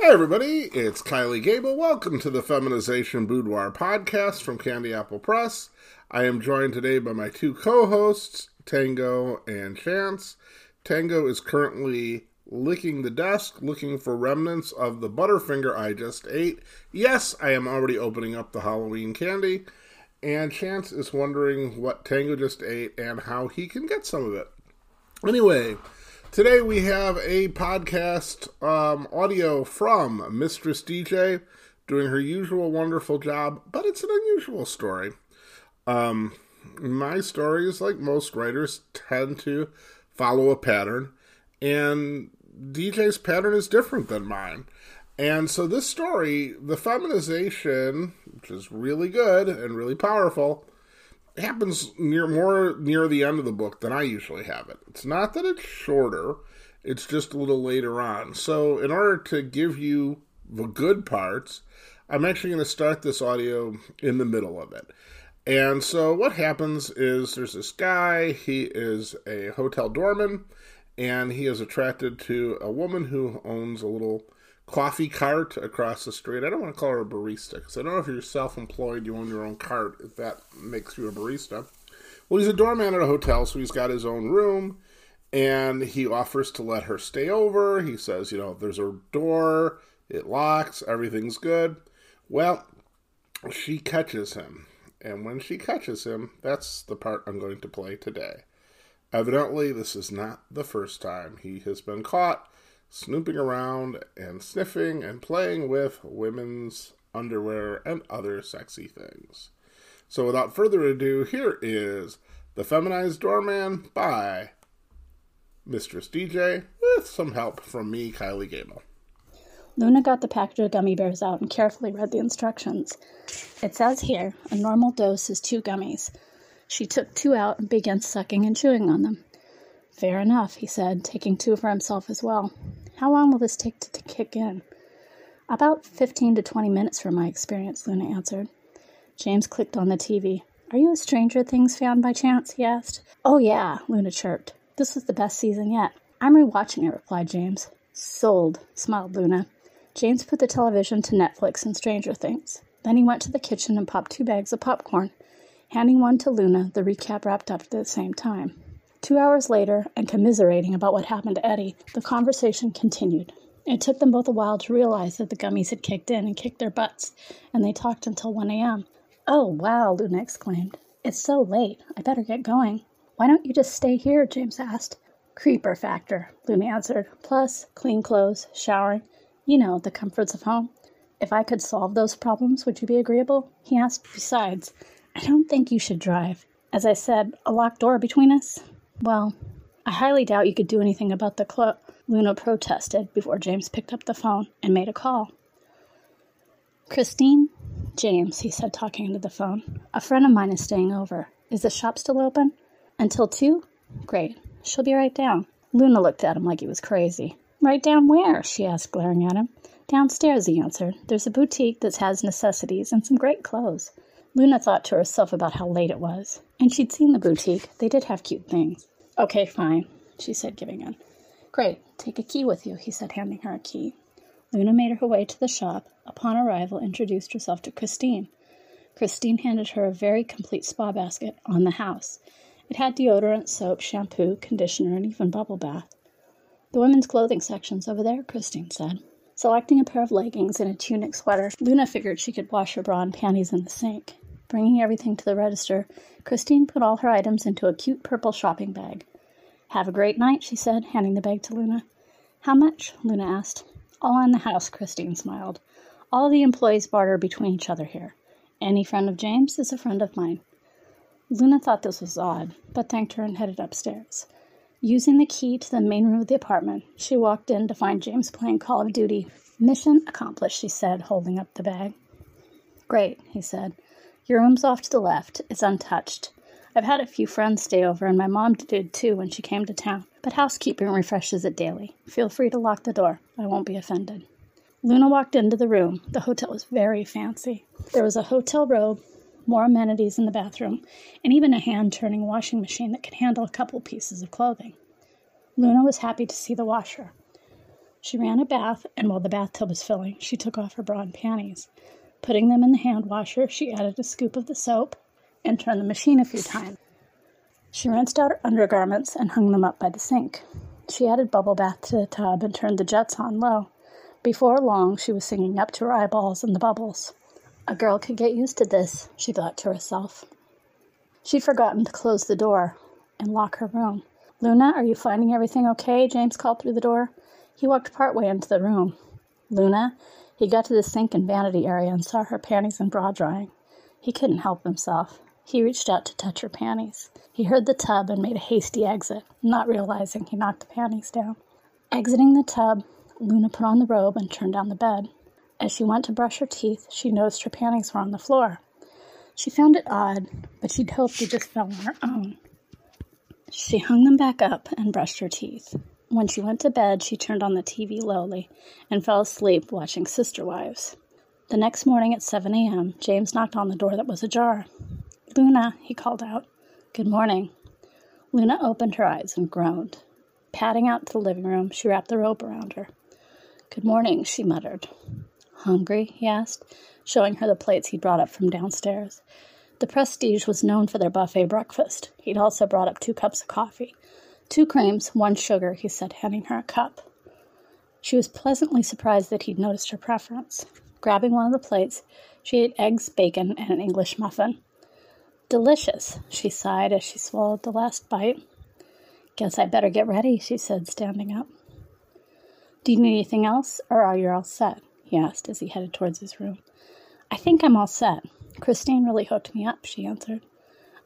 Hey everybody, it's Kylie Gable. Welcome to the Feminization Boudoir podcast from Candy Apple Press. I am joined today by my two co-hosts, Tango and Chance. Tango is currently licking the desk, looking for remnants of the Butterfinger I just ate. Yes, I am already opening up the Halloween candy. And Chance is wondering what Tango just ate and how he can get some of it. Anyway, Today we have a podcast um, audio from Mistress DJ doing her usual wonderful job, but it's an unusual story. Um, my stories, like most writers, tend to follow a pattern, and DJ's pattern is different than mine. And so this story, the feminization, which is really good and really powerful, happens near more near the end of the book than I usually have it. It's not that it's shorter, it's just a little later on. So, in order to give you the good parts, I'm actually going to start this audio in the middle of it. And so, what happens is there's this guy, he is a hotel doorman, and he is attracted to a woman who owns a little coffee cart across the street. I don't want to call her a barista because I don't know if you're self employed, you own your own cart, if that makes you a barista. Well, he's a doorman at a hotel, so he's got his own room and he offers to let her stay over. He says, you know, there's a door, it locks, everything's good. Well, she catches him. And when she catches him, that's the part I'm going to play today. Evidently, this is not the first time he has been caught snooping around and sniffing and playing with women's underwear and other sexy things. So, without further ado, here is The Feminized Doorman by Mistress DJ with some help from me, Kylie Gable. Luna got the package of gummy bears out and carefully read the instructions. It says here a normal dose is two gummies. She took two out and began sucking and chewing on them. Fair enough, he said, taking two for himself as well. How long will this take to, to kick in? About 15 to 20 minutes from my experience, Luna answered. James clicked on the TV. Are you a Stranger Things fan by chance? he asked. Oh, yeah, Luna chirped. This was the best season yet. I'm rewatching it, replied James. Sold, smiled Luna. James put the television to Netflix and Stranger Things. Then he went to the kitchen and popped two bags of popcorn. Handing one to Luna, the recap wrapped up at the same time. Two hours later, and commiserating about what happened to Eddie, the conversation continued. It took them both a while to realize that the gummies had kicked in and kicked their butts, and they talked until 1 a.m. Oh, wow, Luna exclaimed. It's so late. I better get going. Why don't you just stay here? James asked. Creeper factor, Luna answered. Plus, clean clothes, showering, you know, the comforts of home. If I could solve those problems, would you be agreeable? He asked. Besides, I don't think you should drive. As I said, a locked door between us? Well, I highly doubt you could do anything about the clo. Luna protested before James picked up the phone and made a call. Christine? James, he said, talking into the phone. A friend of mine is staying over. Is the shop still open? Until two? Great. She'll be right down. Luna looked at him like he was crazy. Right down where? she asked, glaring at him. Downstairs, he answered. There's a boutique that has necessities and some great clothes. Luna thought to herself about how late it was. And she'd seen the boutique. They did have cute things. Okay, fine, she said, giving in. Great. Take a key with you, he said, handing her a key. Luna made her way to the shop. Upon arrival, introduced herself to Christine. Christine handed her a very complete spa basket on the house. It had deodorant, soap, shampoo, conditioner, and even bubble bath. The women's clothing section's over there, Christine said. Selecting a pair of leggings and a tunic sweater, Luna figured she could wash her bra and panties in the sink. Bringing everything to the register, Christine put all her items into a cute purple shopping bag. Have a great night, she said, handing the bag to Luna. How much? Luna asked. All in the house, Christine smiled. All the employees barter between each other here. Any friend of James is a friend of mine. Luna thought this was odd, but thanked her and headed upstairs. Using the key to the main room of the apartment, she walked in to find James playing Call of Duty. Mission accomplished, she said, holding up the bag. Great, he said. Your room's off to the left. It's untouched. I've had a few friends stay over, and my mom did too when she came to town. But housekeeping refreshes it daily. Feel free to lock the door. I won't be offended. Luna walked into the room. The hotel was very fancy. There was a hotel robe, more amenities in the bathroom, and even a hand turning washing machine that could handle a couple pieces of clothing. Luna was happy to see the washer. She ran a bath, and while the bathtub was filling, she took off her bra and panties. Putting them in the hand washer, she added a scoop of the soap and turned the machine a few times. She rinsed out her undergarments and hung them up by the sink. She added bubble bath to the tub and turned the jets on low. Before long, she was singing up to her eyeballs in the bubbles. A girl could get used to this, she thought to herself. She'd forgotten to close the door and lock her room. Luna, are you finding everything okay? James called through the door. He walked part way into the room. Luna, he got to the sink and vanity area and saw her panties and bra drying. He couldn't help himself. He reached out to touch her panties. He heard the tub and made a hasty exit, not realizing he knocked the panties down. Exiting the tub, Luna put on the robe and turned down the bed. As she went to brush her teeth, she noticed her panties were on the floor. She found it odd, but she'd hoped they just fell on her own. She hung them back up and brushed her teeth. When she went to bed, she turned on the TV lowly and fell asleep watching Sister Wives. The next morning at 7 a.m., James knocked on the door that was ajar. Luna, he called out. Good morning. Luna opened her eyes and groaned. Padding out to the living room, she wrapped the robe around her. Good morning, she muttered. Hungry? he asked, showing her the plates he'd brought up from downstairs. The Prestige was known for their buffet breakfast. He'd also brought up two cups of coffee. Two creams, one sugar, he said, handing her a cup. She was pleasantly surprised that he'd noticed her preference. Grabbing one of the plates, she ate eggs, bacon, and an English muffin. Delicious, she sighed as she swallowed the last bite. Guess I better get ready, she said, standing up. Do you need anything else, or are you all set? he asked as he headed towards his room. I think I'm all set. Christine really hooked me up, she answered.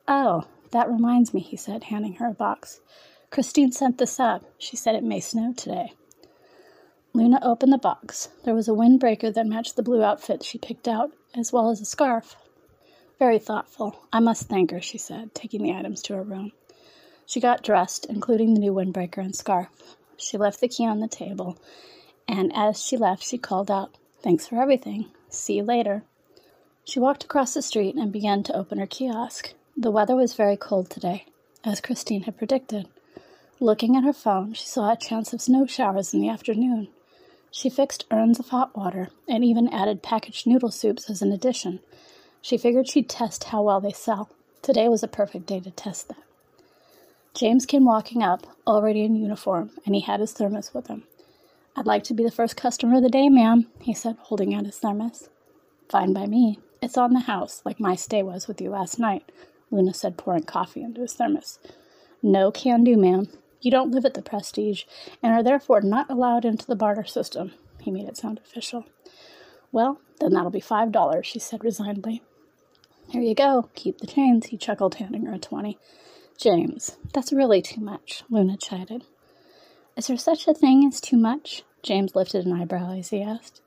Oh, that reminds me, he said, handing her a box. Christine sent this up. She said it may snow today. Luna opened the box. There was a windbreaker that matched the blue outfit she picked out, as well as a scarf. Very thoughtful. I must thank her, she said, taking the items to her room. She got dressed, including the new windbreaker and scarf. She left the key on the table, and as she left, she called out, Thanks for everything. See you later. She walked across the street and began to open her kiosk. The weather was very cold today, as Christine had predicted. Looking at her phone, she saw a chance of snow showers in the afternoon. She fixed urns of hot water and even added packaged noodle soups as an addition. She figured she'd test how well they sell. Today was a perfect day to test that. James came walking up, already in uniform, and he had his thermos with him. I'd like to be the first customer of the day, ma'am, he said, holding out his thermos. Fine by me. It's on the house, like my stay was with you last night, Luna said, pouring coffee into his thermos. No can do, ma'am. You don't live at the Prestige, and are therefore not allowed into the barter system. He made it sound official. Well, then that'll be five dollars, she said resignedly. Here you go. Keep the change, he chuckled, handing her a twenty. James, that's really too much, Luna chided. Is there such a thing as too much? James lifted an eyebrow as he asked.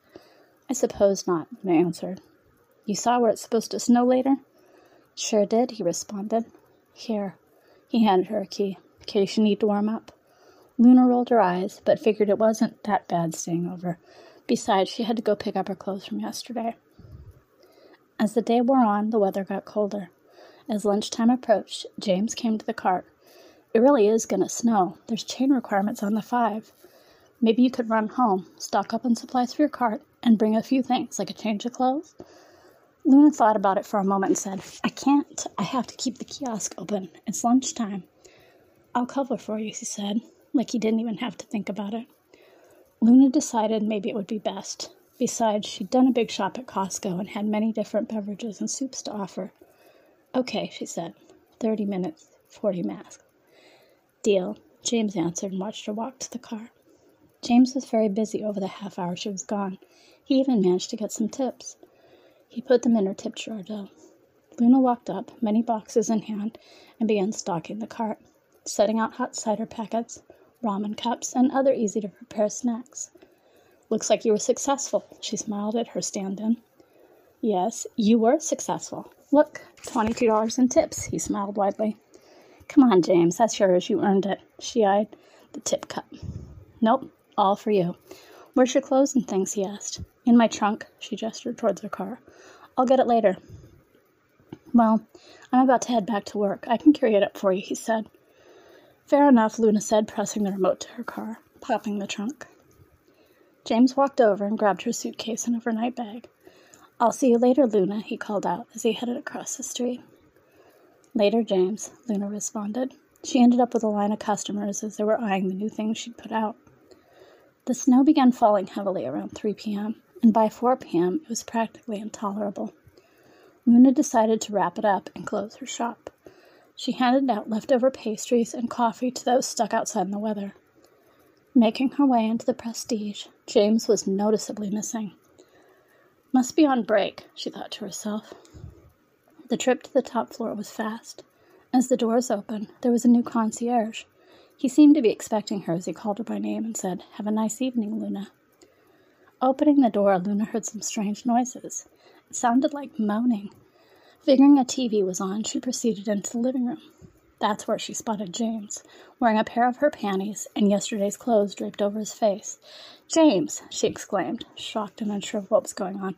I suppose not, Luna answered. You saw where it's supposed to snow later? Sure did, he responded. Here. He handed her a key, case you need to warm up. Luna rolled her eyes, but figured it wasn't that bad staying over. Besides, she had to go pick up her clothes from yesterday. As the day wore on, the weather got colder. As lunchtime approached, James came to the cart. It really is going to snow. There's chain requirements on the five. Maybe you could run home, stock up on supplies for your cart, and bring a few things, like a change of clothes. Luna thought about it for a moment and said, I can't. I have to keep the kiosk open. It's lunchtime. I'll cover for you, he said, like he didn't even have to think about it. Luna decided maybe it would be best. Besides, she'd done a big shop at Costco and had many different beverages and soups to offer. Okay, she said. Thirty minutes, forty masks. Deal, James answered and watched her walk to the car. James was very busy over the half hour she was gone. He even managed to get some tips. He put them in her tip jar, though. Luna walked up, many boxes in hand, and began stocking the cart, setting out hot cider packets, ramen cups, and other easy to prepare snacks. Looks like you were successful, she smiled at her stand in. Yes, you were successful. Look, $22 in tips, he smiled widely. Come on, James, that's yours. You earned it. She eyed the tip cup. Nope, all for you. Where's your clothes and things? he asked. In my trunk, she gestured towards her car. I'll get it later. Well, I'm about to head back to work. I can carry it up for you, he said. Fair enough, Luna said, pressing the remote to her car, popping the trunk. James walked over and grabbed her suitcase and overnight bag. I'll see you later, Luna, he called out as he headed across the street. Later, James, Luna responded. She ended up with a line of customers as they were eyeing the new things she'd put out. The snow began falling heavily around 3 p.m., and by 4 p.m., it was practically intolerable. Luna decided to wrap it up and close her shop. She handed out leftover pastries and coffee to those stuck outside in the weather. Making her way into the prestige, James was noticeably missing. Must be on break, she thought to herself. The trip to the top floor was fast. As the doors opened, there was a new concierge. He seemed to be expecting her as he called her by name and said, Have a nice evening, Luna. Opening the door, Luna heard some strange noises. It sounded like moaning. Figuring a TV was on, she proceeded into the living room. That's where she spotted James, wearing a pair of her panties and yesterday's clothes draped over his face. James, she exclaimed, shocked and unsure of what was going on.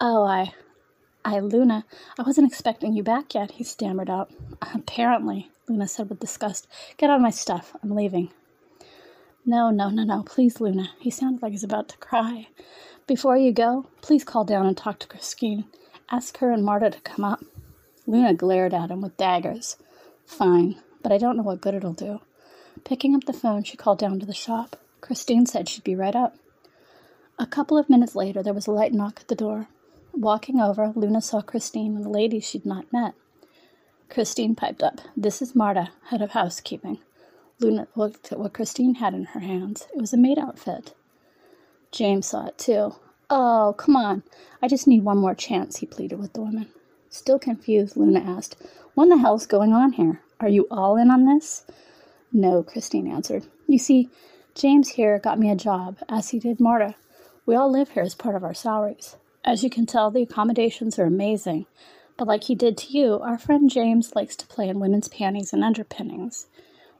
Oh, I. I, Luna, I wasn't expecting you back yet, he stammered out. Apparently, Luna said with disgust. Get out of my stuff. I'm leaving. No, no, no, no. Please, Luna. He sounded like he's about to cry. Before you go, please call down and talk to Christine. Ask her and Marta to come up. Luna glared at him with daggers. Fine, but I don't know what good it'll do. Picking up the phone, she called down to the shop. Christine said she'd be right up. A couple of minutes later, there was a light knock at the door. Walking over, Luna saw Christine and a lady she'd not met. Christine piped up, This is Marta, head of housekeeping. Luna looked at what Christine had in her hands. It was a maid outfit. James saw it too. Oh, come on. I just need one more chance, he pleaded with the woman. Still confused, Luna asked, What the hell's going on here? Are you all in on this? No, Christine answered. You see, James here got me a job, as he did Marta. We all live here as part of our salaries. As you can tell, the accommodations are amazing. But like he did to you, our friend James likes to play in women's panties and underpinnings.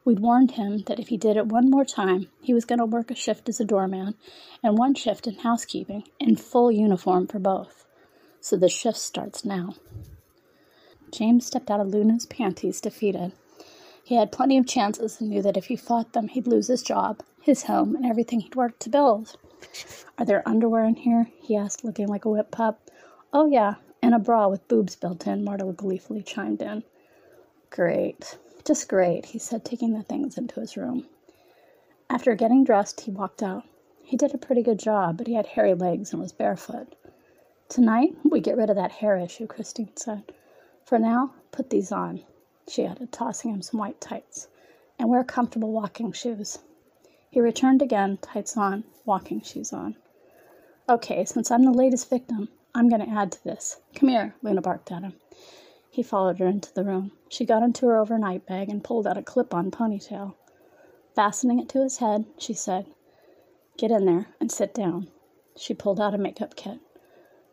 We'd warned him that if he did it one more time, he was going to work a shift as a doorman and one shift in housekeeping, in full uniform for both. So the shift starts now. James stepped out of Luna's panties defeated. He had plenty of chances and knew that if he fought them, he'd lose his job, his home, and everything he'd worked to build. Are there underwear in here? he asked, looking like a whip pup. Oh, yeah, and a bra with boobs built in, Marta gleefully chimed in. Great. Just great, he said, taking the things into his room. After getting dressed, he walked out. He did a pretty good job, but he had hairy legs and was barefoot. Tonight, we get rid of that hair issue, Christine said. For now, put these on, she added, tossing him some white tights, and wear comfortable walking shoes. He returned again, tights on, walking shoes on. Okay, since I'm the latest victim, I'm going to add to this. Come here, Luna barked at him. He followed her into the room. She got into her overnight bag and pulled out a clip on ponytail. Fastening it to his head, she said, Get in there and sit down. She pulled out a makeup kit.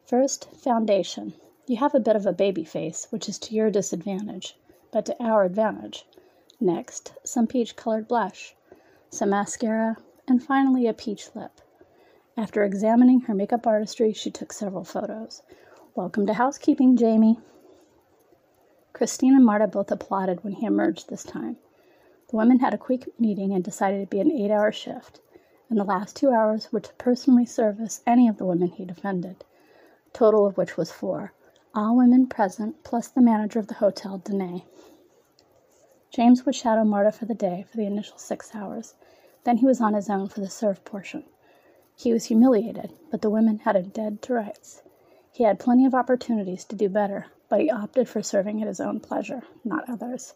First, foundation. You have a bit of a baby face, which is to your disadvantage, but to our advantage. Next, some peach colored blush, some mascara, and finally a peach lip. After examining her makeup artistry, she took several photos. Welcome to housekeeping, Jamie. Christine and Marta both applauded when he emerged this time. The women had a quick meeting and decided it'd be an eight hour shift, and the last two hours were to personally service any of the women he defended, total of which was four, all women present, plus the manager of the hotel, Danae. James would shadow Marta for the day for the initial six hours. Then he was on his own for the serve portion. He was humiliated, but the women had him dead to rights. He had plenty of opportunities to do better, but he opted for serving at his own pleasure, not others.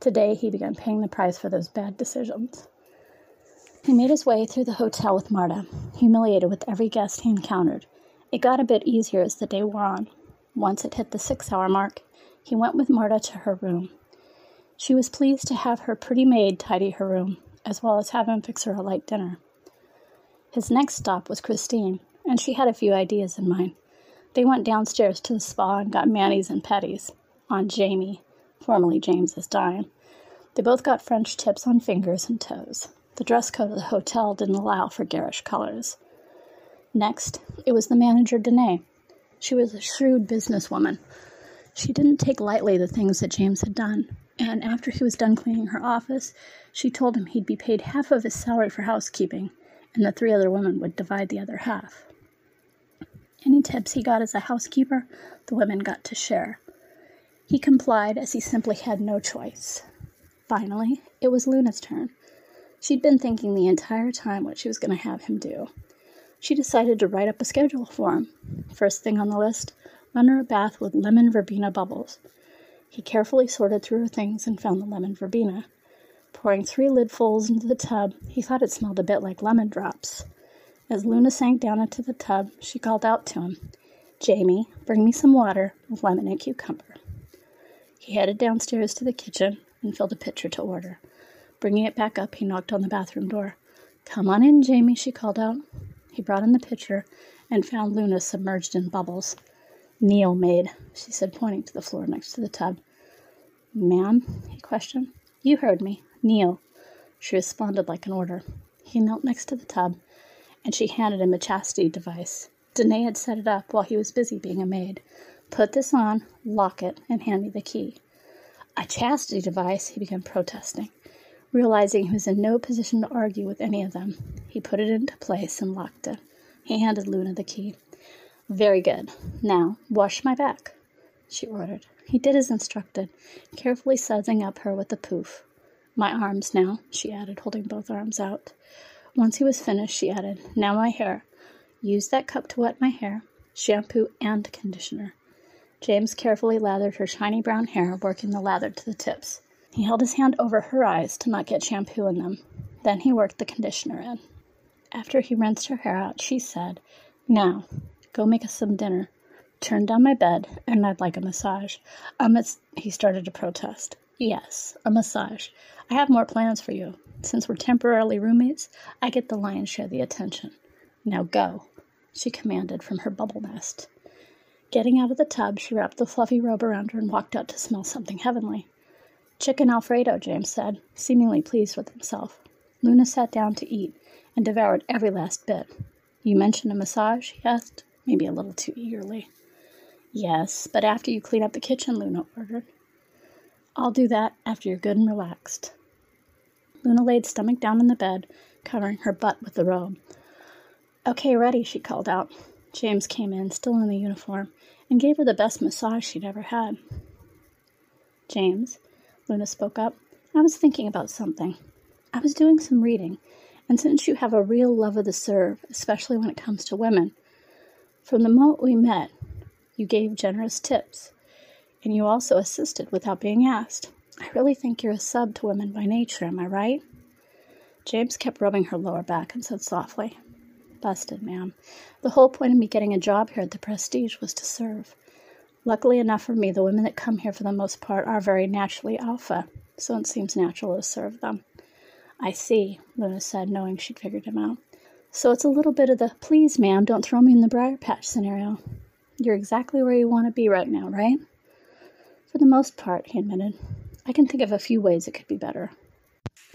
Today he began paying the price for those bad decisions. He made his way through the hotel with Marta, humiliated with every guest he encountered. It got a bit easier as the day wore on. Once it hit the six hour mark, he went with Marta to her room. She was pleased to have her pretty maid tidy her room, as well as have him fix her a light dinner. His next stop was Christine, and she had a few ideas in mind. They went downstairs to the spa and got manis and petties on Jamie, formerly James's dime. They both got French tips on fingers and toes. The dress code of the hotel didn't allow for garish colors. Next, it was the manager, Danae. She was a shrewd businesswoman. She didn't take lightly the things that James had done, and after he was done cleaning her office, she told him he'd be paid half of his salary for housekeeping and the three other women would divide the other half. Any tips he got as a housekeeper, the women got to share. He complied as he simply had no choice. Finally, it was Luna's turn. She'd been thinking the entire time what she was going to have him do. She decided to write up a schedule for him. First thing on the list, run her a bath with lemon verbena bubbles. He carefully sorted through her things and found the lemon verbena. Pouring three lidfuls into the tub, he thought it smelled a bit like lemon drops. As Luna sank down into the tub, she called out to him, Jamie, bring me some water with lemon and cucumber. He headed downstairs to the kitchen and filled a pitcher to order. Bringing it back up, he knocked on the bathroom door. Come on in, Jamie, she called out. He brought in the pitcher and found Luna submerged in bubbles. Kneel maid, she said, pointing to the floor next to the tub. Ma'am? he questioned. You heard me. Kneel. She responded like an order. He knelt next to the tub and she handed him a chastity device. Danae had set it up while he was busy being a maid. Put this on, lock it, and hand me the key. A chastity device, he began protesting. Realizing he was in no position to argue with any of them, he put it into place and locked it. He handed Luna the key. Very good. Now, wash my back, she ordered. He did as instructed, carefully sudsing up her with the poof. My arms now, she added, holding both arms out. Once he was finished, she added, Now my hair. Use that cup to wet my hair, shampoo and conditioner. James carefully lathered her shiny brown hair, working the lather to the tips. He held his hand over her eyes to not get shampoo in them. Then he worked the conditioner in. After he rinsed her hair out, she said, Now, go make us some dinner. Turn down my bed, and I'd like a massage. A mas- he started to protest. Yes, a massage. I have more plans for you. Since we're temporarily roommates, I get the lion's share of the attention. Now go, she commanded from her bubble nest. Getting out of the tub, she wrapped the fluffy robe around her and walked out to smell something heavenly. Chicken Alfredo, James said, seemingly pleased with himself. Luna sat down to eat and devoured every last bit. You mentioned a massage? he asked, maybe a little too eagerly. Yes, but after you clean up the kitchen, Luna ordered. I'll do that after you're good and relaxed. Luna laid stomach down in the bed, covering her butt with the robe. Okay, ready, she called out. James came in, still in the uniform, and gave her the best massage she'd ever had. James, Luna spoke up, I was thinking about something. I was doing some reading, and since you have a real love of the serve, especially when it comes to women, from the moment we met, you gave generous tips, and you also assisted without being asked. I really think you're a sub to women by nature, am I right? James kept rubbing her lower back and said softly, Busted, ma'am. The whole point of me getting a job here at the Prestige was to serve. Luckily enough for me, the women that come here for the most part are very naturally alpha, so it seems natural to serve them. I see, Luna said, knowing she'd figured him out. So it's a little bit of the please, ma'am, don't throw me in the briar patch scenario. You're exactly where you want to be right now, right? For the most part, he admitted. I can think of a few ways it could be better.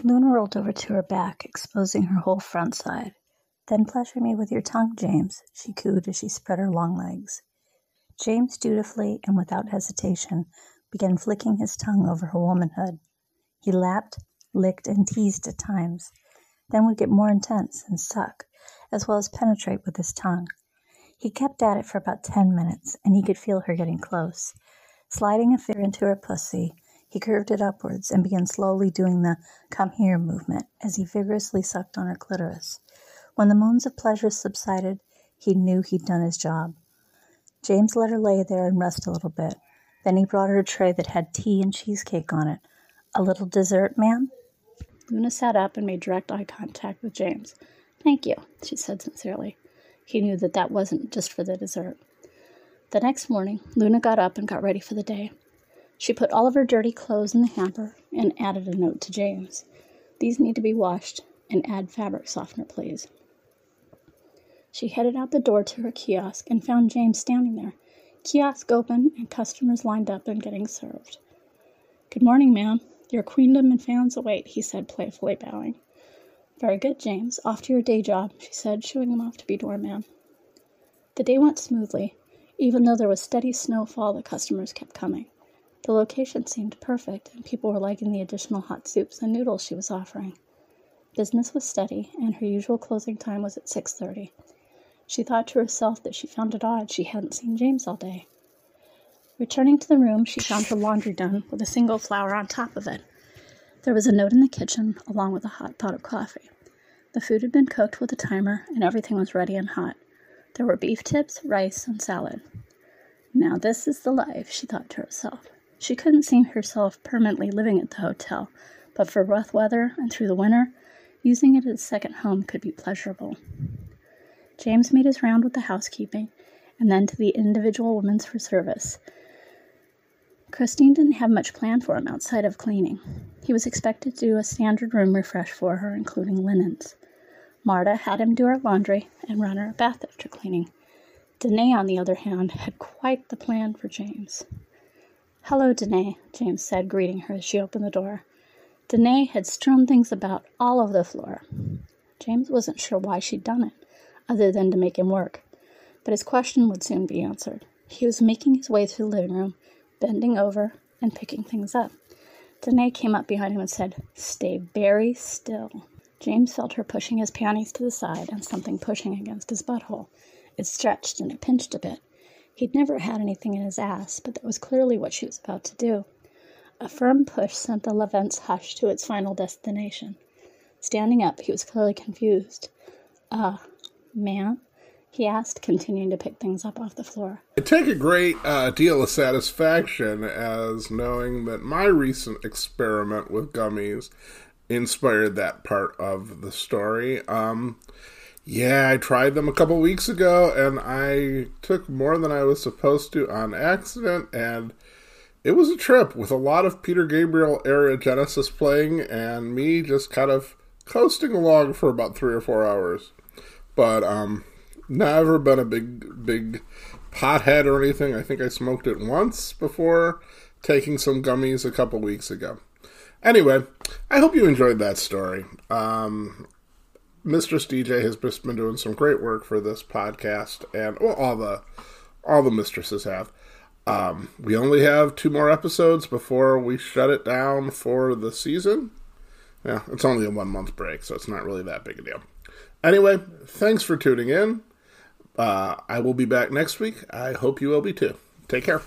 Luna rolled over to her back, exposing her whole front side. Then pleasure me with your tongue, James, she cooed as she spread her long legs. James dutifully and without hesitation began flicking his tongue over her womanhood. He lapped, licked, and teased at times, then would get more intense and suck, as well as penetrate with his tongue. He kept at it for about ten minutes, and he could feel her getting close. Sliding a finger into her pussy, he curved it upwards and began slowly doing the come here movement as he vigorously sucked on her clitoris. When the moans of pleasure subsided, he knew he'd done his job. James let her lay there and rest a little bit. Then he brought her a tray that had tea and cheesecake on it. A little dessert, ma'am? Luna sat up and made direct eye contact with James. Thank you, she said sincerely. He knew that that wasn't just for the dessert. The next morning, Luna got up and got ready for the day. She put all of her dirty clothes in the hamper and added a note to James. These need to be washed and add fabric softener, please. She headed out the door to her kiosk and found James standing there, kiosk open and customers lined up and getting served. Good morning, ma'am. Your queendom and fans await, he said, playfully bowing. Very good, James. Off to your day job, she said, shooing him off to be doorman. The day went smoothly. Even though there was steady snowfall, the customers kept coming. The location seemed perfect, and people were liking the additional hot soups and noodles she was offering. Business was steady, and her usual closing time was at 6:30. She thought to herself that she found it odd she hadn't seen James all day. Returning to the room, she found her laundry done with a single flower on top of it. There was a note in the kitchen, along with a hot pot of coffee. The food had been cooked with a timer, and everything was ready and hot. There were beef tips, rice, and salad. Now, this is the life, she thought to herself. She couldn't see herself permanently living at the hotel, but for rough weather and through the winter, using it as a second home could be pleasurable. James made his round with the housekeeping and then to the individual women's for service. Christine didn't have much planned for him outside of cleaning. He was expected to do a standard room refresh for her, including linens. Marta had him do her laundry and run her a bath after cleaning. Danae, on the other hand, had quite the plan for James. Hello, Danae, James said, greeting her as she opened the door. Danae had strewn things about all over the floor. James wasn't sure why she'd done it, other than to make him work, but his question would soon be answered. He was making his way through the living room, bending over and picking things up. Danae came up behind him and said, Stay very still. James felt her pushing his panties to the side and something pushing against his butthole. It stretched and it pinched a bit. He'd never had anything in his ass, but that was clearly what she was about to do. A firm push sent the Lovense Hush to its final destination. Standing up, he was clearly confused. Uh, ma'am? he asked, continuing to pick things up off the floor. I take a great uh, deal of satisfaction as knowing that my recent experiment with gummies inspired that part of the story. Um, yeah, I tried them a couple weeks ago and I took more than I was supposed to on accident and it was a trip with a lot of Peter Gabriel era Genesis playing and me just kind of coasting along for about three or four hours. But um never been a big big pothead or anything. I think I smoked it once before taking some gummies a couple weeks ago. Anyway, I hope you enjoyed that story. Um, Mistress DJ has just been doing some great work for this podcast, and well, all the all the mistresses have. Um, we only have two more episodes before we shut it down for the season. Yeah, it's only a one month break, so it's not really that big a deal. Anyway, thanks for tuning in. Uh, I will be back next week. I hope you will be too. Take care.